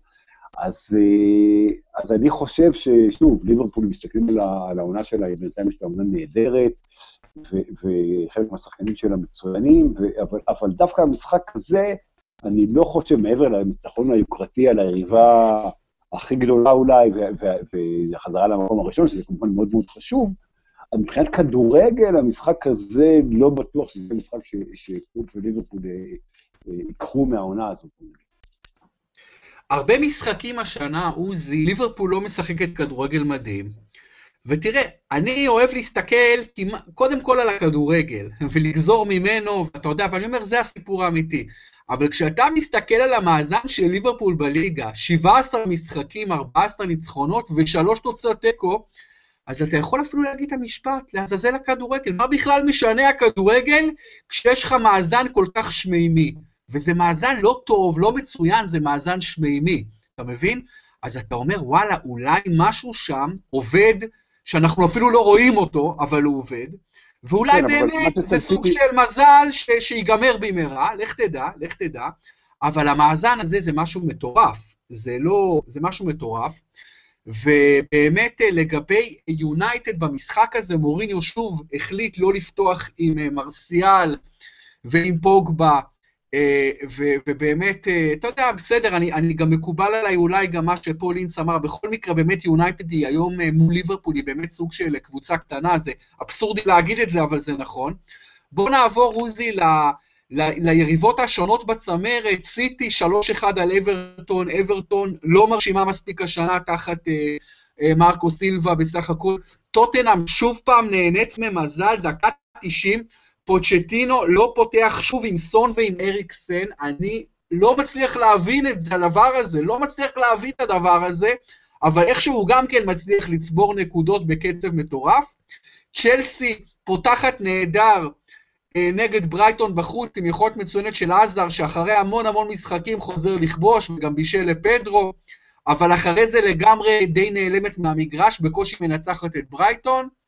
אז, אה, אז אני חושב ששוב, ליברפול מסתכלים על העונה שלה, היא בינתיים יש לה עונה נהדרת, וחלק מהשחקנים שלה מצוינים, אבל, אבל דווקא המשחק הזה, אני לא חושב, מעבר לניצחון היוקרתי על היריבה הכי גדולה אולי, וחזרה למקום הראשון, שזה כמובן מאוד מאוד חשוב, מבחינת כדורגל, המשחק הזה לא בטוח שזה משחק שקלופ וליברפול אה, אה, ייקחו מהעונה הזאת. הרבה משחקים השנה, עוזי, ליברפול לא משחקת כדורגל מדהים. ותראה, אני אוהב להסתכל קודם כל על הכדורגל, ולגזור ממנו, ואתה יודע, ואני אומר, זה הסיפור האמיתי. אבל כשאתה מסתכל על המאזן של ליברפול בליגה, 17 משחקים, 14 ניצחונות ושלוש תוצאות תיקו, אז אתה יכול אפילו להגיד את המשפט, לעזאזל הכדורגל. מה בכלל משנה הכדורגל כשיש לך מאזן כל כך שמימי? וזה מאזן לא טוב, לא מצוין, זה מאזן שמימי, אתה מבין? אז אתה אומר, וואלה, אולי משהו שם עובד, שאנחנו אפילו לא רואים אותו, אבל הוא עובד, ואולי כן, באמת זה סוג סיטי... של מזל ש... שיגמר במהרה, לך תדע, לך תדע, אבל המאזן הזה זה משהו מטורף, זה לא, זה משהו מטורף, ובאמת אה, לגבי יונייטד במשחק הזה, מוריניו שוב החליט לא לפתוח עם אה, מרסיאל ועם פוגבה, ובאמת, אתה יודע, בסדר, אני, אני גם מקובל עליי אולי גם מה שפול אינץ אמר, בכל מקרה באמת יונייטד היא היום מול ליברפול, היא באמת סוג של קבוצה קטנה, זה אבסורדי להגיד את זה, אבל זה נכון. בואו נעבור, עוזי, ל... ל- ליריבות השונות בצמרת, סיטי 3-1 על אברטון, אברטון לא מרשימה מספיק השנה תחת אה, אה, מרקו סילבה בסך הכל. טוטנאם שוב פעם נהנית ממזל, דקה 90, פוצ'טינו לא פותח שוב עם סון ועם אריקסן, אני לא מצליח להבין את הדבר הזה, לא מצליח להבין את הדבר הזה, אבל איכשהו גם כן מצליח לצבור נקודות בקצב מטורף. צ'לסי פותחת נהדר, אה, נגד ברייטון בחוץ עם יכולת מצוינת של עזר, שאחרי המון המון משחקים חוזר לכבוש וגם בישל לפדרו, אבל אחרי זה לגמרי די נעלמת מהמגרש, בקושי מנצחת את ברייטון.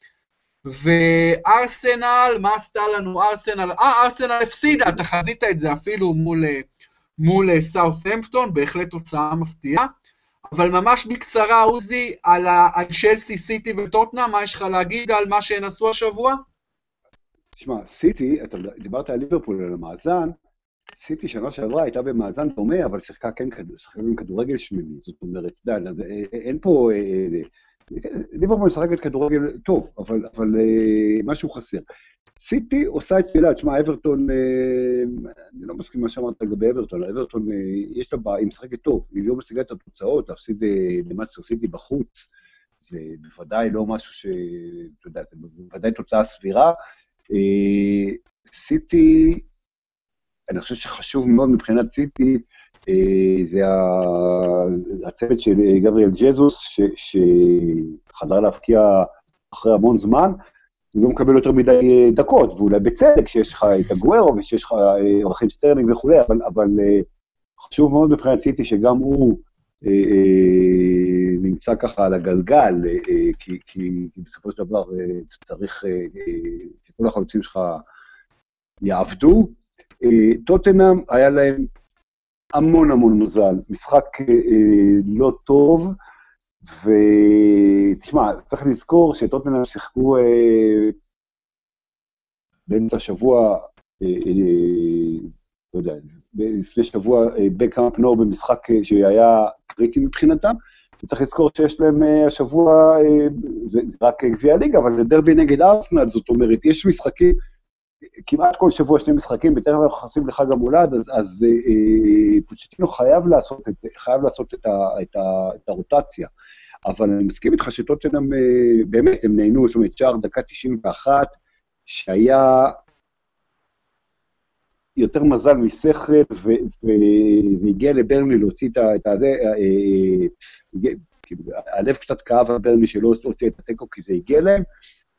וארסנל, מה עשתה לנו ארסנל? אה, ארסנל הפסידה, אתה חזית את זה אפילו מול, אה, מול אה, בהחלט תוצאה מפתיעה. אבל ממש בקצרה, עוזי, על, על צ'לסי, סיטי וטוטנה, מה יש לך להגיד על מה שהן עשו השבוע? תשמע, סיטי, אתה דיברת על ליברפול, על המאזן, סיטי שנה שעברה הייתה במאזן דומה, אבל שיחקה כן כדורגל שמימי, זאת אומרת, יודע, אין פה... אה, אה, ליברפול משחקת כדורגל טוב, אבל, אבל אה, משהו חסר. סיטי עושה את שלה, תשמע, אברטון, אני לא מסכים מה שאמרת לגבי אברטון, אברטון, יש לה, היא משחקת טוב, היא לא משיגה את התוצאות, להפסיד למנצ'סטר סיטי בחוץ, זה בוודאי לא משהו ש... אתה יודע, זה בוודאי תוצאה סבירה. אה, סיטי, אני חושב שחשוב מאוד מבחינת סיטי, אה, זה הצוות של גבריאל ז'סוס, שחזר להבקיע אחרי המון זמן, הוא לא מקבל יותר מדי אה, דקות, ואולי בצדק, שיש לך את אגוארו ושיש לך רחים סטרלינג וכולי, אבל, אבל חשוב מאוד מבחינת סיטי שגם הוא אה, אה, נמצא ככה על הגלגל, אה, כי, כי, בסופו של דבר צריך שכל החלוצים שלך יעבדו. טוטנאם, היה להם המון המון מזל, משחק לא טוב, ותשמע, צריך לזכור שטוטנאם שיחקו באמצע השבוע, לא יודע, לפני שבוע בקאמפ נו במשחק שהיה קריטי מבחינתם. וצריך לזכור שיש להם השבוע, זה רק גביע הליגה, אבל זה דרבי נגד ארסנל, זאת אומרת, יש משחקים, כמעט כל שבוע שני משחקים, בטרם אנחנו נכנסים לחג המולד, אז, אז uh, פוצ'טינו חייב לעשות, את, חייב לעשות את, ה, את, ה, את הרוטציה. אבל אני מסכים איתך שטוטנאם, באמת, הם נהנו, זאת אומרת, שער דקה 91, שהיה יותר מזל משכל, והגיע לברני להוציא את ה... אה, אה, כאילו, הלב קצת כאב על ברני שלא הוציא את התיקו כי זה הגיע להם.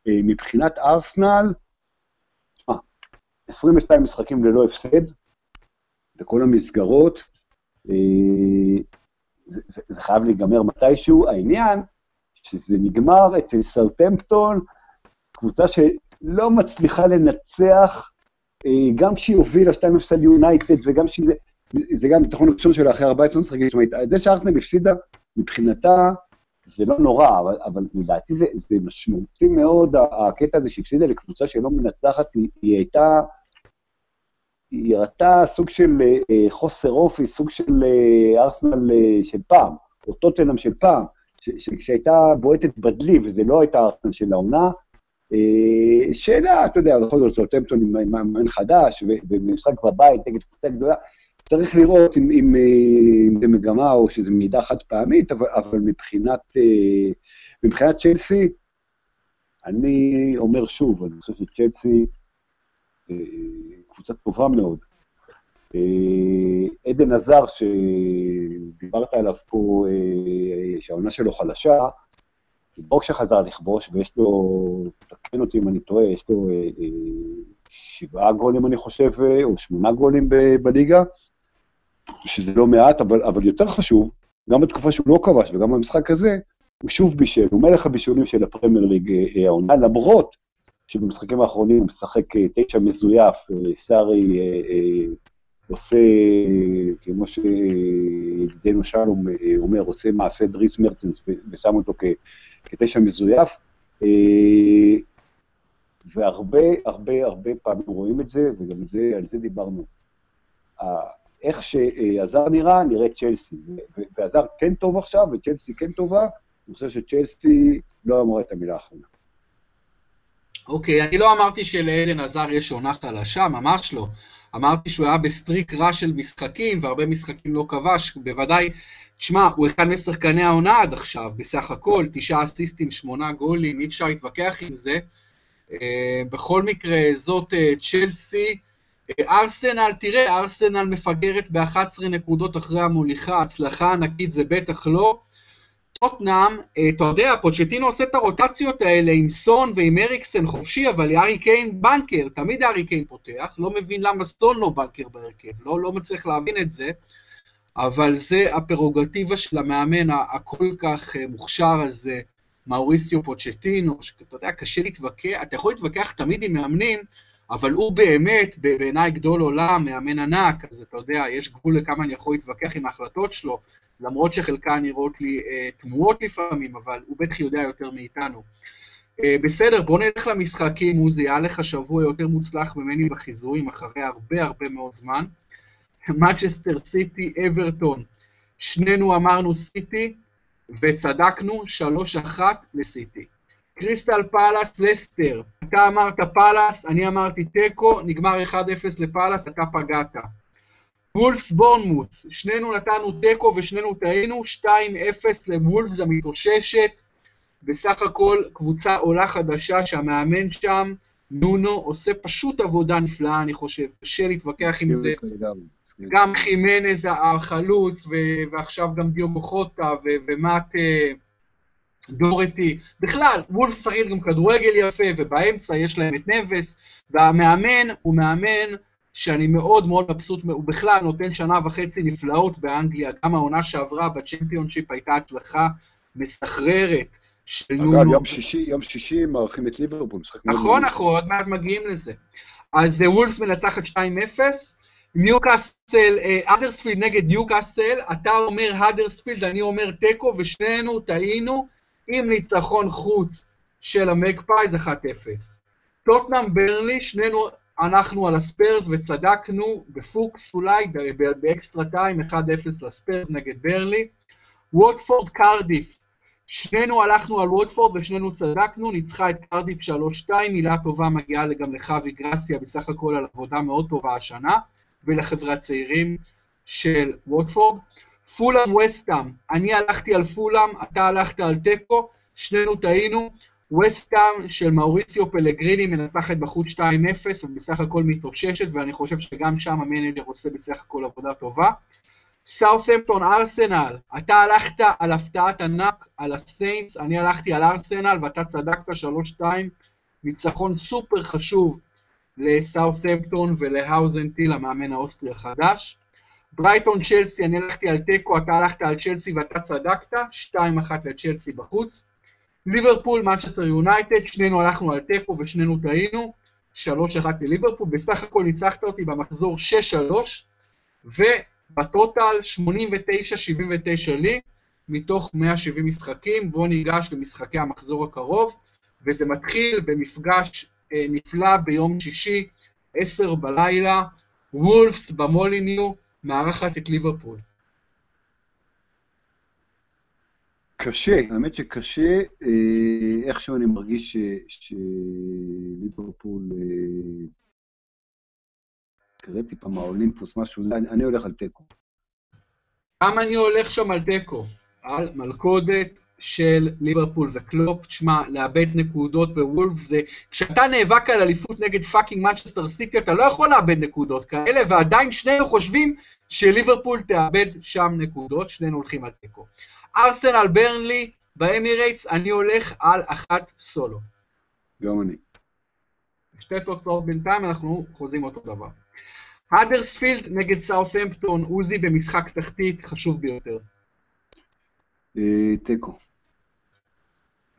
אה, מבחינת ארסנל, 22 משחקים ללא הפסד, בכל המסגרות, זה, זה, זה חייב להיגמר מתישהו. העניין, שזה נגמר אצל סרטמפטון, קבוצה שלא מצליחה לנצח אה, גם כשהיא הובילה 2-0 על יונייטד, וגם שהיא... זה גם ניצחון ראשון שלה אחרי 14 משחקים, זאת אומרת, זה שארסנל הפסידה, מבחינתה, זה לא נורא, אבל, אבל לדעתי זה, זה משמעותי מאוד, הקטע הזה שהפסידה לקבוצה שלא מנצחת, היא, היא הייתה, היא הראתה סוג של אה, חוסר אופי, סוג של אה, ארסנל אה, של פעם, או טוטנאם של פעם, שהייתה בועטת בדלי, וזה לא הייתה ארסנל של העונה, אה, שאלה, אתה יודע, בכל זאת סאוטמפטון עם מאמן חדש, ומשחק בבית נגד קבוצה גדולה, צריך לראות אם, אם, אה, אם זה מגמה או שזה מידע חד פעמית, אבל, אבל מבחינת, אה, מבחינת צ'לסי, אני אומר שוב, אני חושב שצ'לסי קבוצה טובה מאוד. עדן עזר, שדיברת עליו פה, שהעונה שלו חלשה, בוקשה חזר לכבוש, ויש לו, תקן אותי אם אני טועה, יש לו שבעה גולים, אני חושב, או שמונה גולים בליגה, שזה לא מעט, אבל, אבל יותר חשוב, גם בתקופה שהוא לא כבש וגם במשחק הזה, הוא שוב בישל, הוא מלך הבישולים של הפרמייר ליג העונה, למרות שבמשחקים האחרונים הוא משחק תשע מזויף, סארי עושה, כמו שידידנו שלום אומר, עושה מעשה דריס מרטנס ושם אותו כתשע מזויף, והרבה, הרבה, הרבה פעמים רואים את זה, וגם זה, על זה דיברנו. איך שעזר נראה, נראה צ'לסי. ועזר כן טוב עכשיו, וצ'לסי כן טובה, אני חושב שצ'לסי לא אמרה את המילה האחרונה. אוקיי, אני לא אמרתי שלאדן הזאר יש עונה חלשה, ממש לא. אמרתי שהוא היה ב streak רע של משחקים, והרבה משחקים לא כבש, בוודאי, תשמע, הוא אחד משחקני העונה עד עכשיו, בסך הכל, תשעה אסיסטים, שמונה גולים, אי אפשר להתווכח עם זה. אה, בכל מקרה, זאת אה, צ'לסי. ארסנל, תראה, ארסנל מפגרת ב-11 נקודות אחרי המוליכה, הצלחה ענקית זה בטח לא. טוטנאם, אה, אתה יודע, פוצ'טינו עושה את הרוטציות האלה עם סון ועם אריקסן חופשי, אבל הארי קיין בנקר, תמיד הארי קיין פותח, לא מבין למה סון לא בנקר בהרכב, לא, לא מצליח להבין את זה, אבל זה הפרוגטיבה של המאמן הכל כך אה, מוכשר הזה, מאוריסיו פוצ'טינו, שאתה יודע, קשה להתווכח, אתה יכול להתווכח תמיד עם מאמנים, אבל הוא באמת, בעיניי גדול עולם, מאמן ענק, אז אתה יודע, יש גבול לכמה אני יכול להתווכח עם ההחלטות שלו, למרות שחלקן נראות לי אה, תמוהות לפעמים, אבל הוא בטח יודע יותר מאיתנו. אה, בסדר, בוא נלך למשחקים, עוזי, היה לך שבוע יותר מוצלח ממני בחיזויים, אחרי הרבה הרבה מאוד זמן. מנצ'סטר סיטי, אברטון, שנינו אמרנו סיטי, וצדקנו, 3-1 לסיטי. קריסטל פאלאס, לסטר, אתה אמרת פאלאס, אני אמרתי תיקו, נגמר 1-0 לפאלאס, אתה פגעת. וולפס בורנמוט, שנינו נתנו תיקו ושנינו טעינו, 2-0 לוולפס המתאוששת, בסך הכל קבוצה עולה חדשה שהמאמן שם, נונו, עושה פשוט עבודה נפלאה, אני חושב, קשה להתווכח עם זה. גם חימנז החלוץ, ועכשיו גם דיוגו חוטה, ומט אה, דורטי. בכלל, וולף שחק גם כדורגל יפה, ובאמצע יש להם את נבס, והמאמן הוא מאמן שאני מאוד מאוד מבסוט, הוא בכלל נותן שנה וחצי נפלאות באנגליה, גם העונה שעברה בצ'מפיונשיפ הייתה הצלחה מסחררת. אגב, יום שישי, יום שישי מארחים את ליברפול, משחק מאוד נכון, אנחנו עוד מעט מגיעים לזה. אז וולפס מנצחת 2-0, ניוקאסל, אדרספילד נגד ניוקאסל, אתה אומר הדרספילד, אני אומר תיקו, ושנינו טעינו עם ניצחון חוץ של המקפייז 1-0. טוטנאם ברנלי, שנינו אנחנו על הספרס וצדקנו בפוקס אולי, ב extra time, 1-0 לספרס נגד ברנלי. ווטפורד קרדיף, שנינו הלכנו על ווטפורד ושנינו צדקנו, ניצחה את קרדיף 3-2, מילה טובה מגיעה גם לחווי גרסיה בסך הכל על עבודה מאוד טובה השנה, ולחברי הצעירים של ווטפורד. פולאם וסטאם, אני הלכתי על פולאם, אתה הלכת על תיקו, שנינו טעינו. וסטאם של מאוריציו פלגריני מנצחת בחוץ 2-0 ובסך הכל מתאוששת, ואני חושב שגם שם המנג'ר עושה בסך הכל עבודה טובה. סאות'מפטון ארסנל, אתה הלכת על הפתעת ענק, על הסיינטס, אני הלכתי על ארסנל ואתה צדקת 3-2, ניצחון סופר חשוב לסאות'מפטון ולהאזנהוטל, המאמן האוסטרי החדש. ברייטון צ'לסי, אני הלכתי על תיקו, אתה הלכת על צ'לסי ואתה צדקת, 2-1 לצ'לסי בחוץ. ליברפול, מנצ'סטר יונייטד, שנינו הלכנו על תיקו ושנינו טעינו, 3-1 לליברפול, בסך הכל ניצחת אותי במחזור 6-3, ובטוטל 89-79 לי, מתוך 170 משחקים, בואו ניגש למשחקי המחזור הקרוב, וזה מתחיל במפגש אה, נפלא ביום שישי, 10 בלילה, וולפס במוליניו, מארחת את ליברפול. קשה, האמת שקשה, אה, איכשהו אני מרגיש שליברפול, קראתי פעם האולימפוס, משהו, אני הולך על תיקו. גם אני הולך שם על תיקו, על מלכודת, של ליברפול וקלופ, תשמע, לאבד נקודות בוולבס, כשאתה נאבק על אליפות נגד fucking מנצ'סטר סיטי, אתה לא יכול לאבד נקודות כאלה, ועדיין שנינו חושבים שליברפול תאבד שם נקודות, שנינו הולכים על תיקו. ארסנל ברנלי, באמירייטס, אני הולך על אחת סולו. גם אני. שתי תוצאות בינתיים, אנחנו חוזים אותו דבר. האדרספילד נגד סאות'מפטון, עוזי במשחק תחתית, חשוב ביותר. אה, תיקו.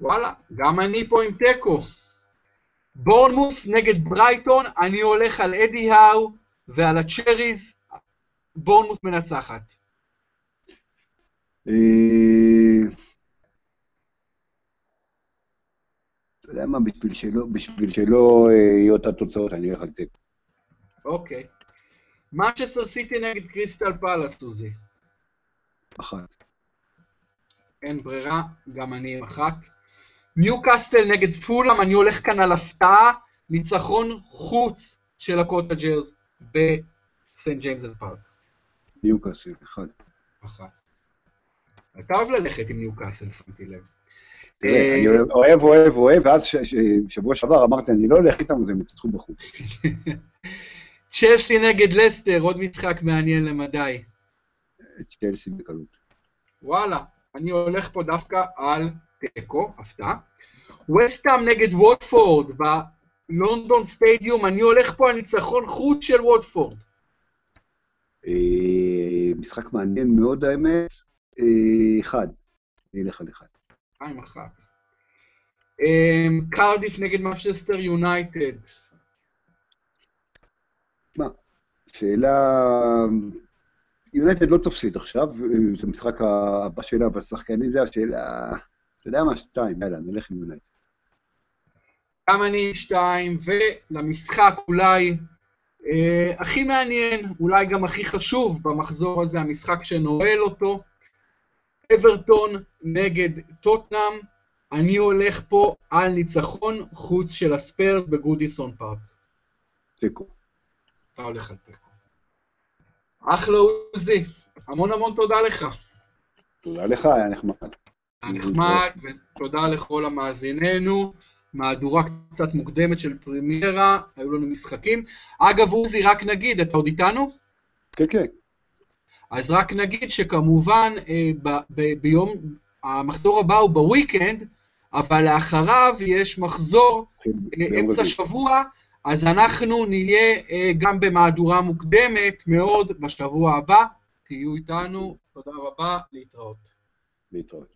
וואלה, גם אני פה עם תיקו. בורנמוס נגד ברייטון, אני הולך על אדי האו ועל הצ'ריז, בורנמות' מנצחת. אה, אתה יודע מה, בשביל שלא, בשביל שלא אה, יהיו אותה תוצאות, אני אלך על תיקו. אוקיי. מנצ'סטר סיטי נגד קריסטל פאלאס, עוזי. אחת. אין ברירה, גם אני עם אחת. ניו קאסל נגד פולאם, אני הולך כאן על הפתעה, ניצחון חוץ של הקוטג'רס בסנט ג'יימס פארק. ניו קאסל, אחד. אחת. אתה אוהב ללכת עם ניו קאסל, שמתי לב. אה, אני אוהב, אוהב, אוהב, ואז שבוע שעבר אמרתי, אני לא הולך איתם, אז הם ינצחו בחוץ. צ'לסי נגד לסטר, עוד משחק מעניין למדי. צ'לסי בקלות. וואלה, אני הולך פה דווקא על תיקו, הפתעה. וסטאם נגד ווטפורד בלונדון סטדיום, אני הולך פה על ניצחון חוץ של ווטפורד. אה, משחק מעניין מאוד, האמת. אה, אחד. אני אלך על אחד. שתיים אחת. אמ, קרדיף נגד מצ'סטר יונייטד. שאלה... יונייטד לא תפסיד עכשיו, אה, זה המשחק הבא שלה בשחקנים, זה השאלה... אתה יודע מה? שתיים, יאללה, נלך עם יונייטד. גם אני שתיים, ולמשחק אולי אה, הכי מעניין, אולי גם הכי חשוב במחזור הזה, המשחק שנועל אותו, אברטון נגד טוטנאם, אני הולך פה על ניצחון חוץ של הספיירס בגודיסון פארק. תיקו. אתה הולך על תיקו. אחלה עוזי, המון המון תודה לך. תודה לך, היה נחמד. היה נחמד, ותודה לכל המאזיננו. מהדורה קצת מוקדמת של פרימיירה, היו לנו משחקים. אגב, עוזי, רק נגיד, אתה עוד איתנו? כן, כן. אז רק נגיד שכמובן אה, ב, ב, ביום, המחזור הבא הוא בוויקנד, אבל לאחריו יש מחזור אה, ביום אמצע רביעי. שבוע, אז אנחנו נהיה אה, גם במהדורה מוקדמת מאוד בשבוע הבא. תהיו איתנו, תודה רבה, להתראות. להתראות.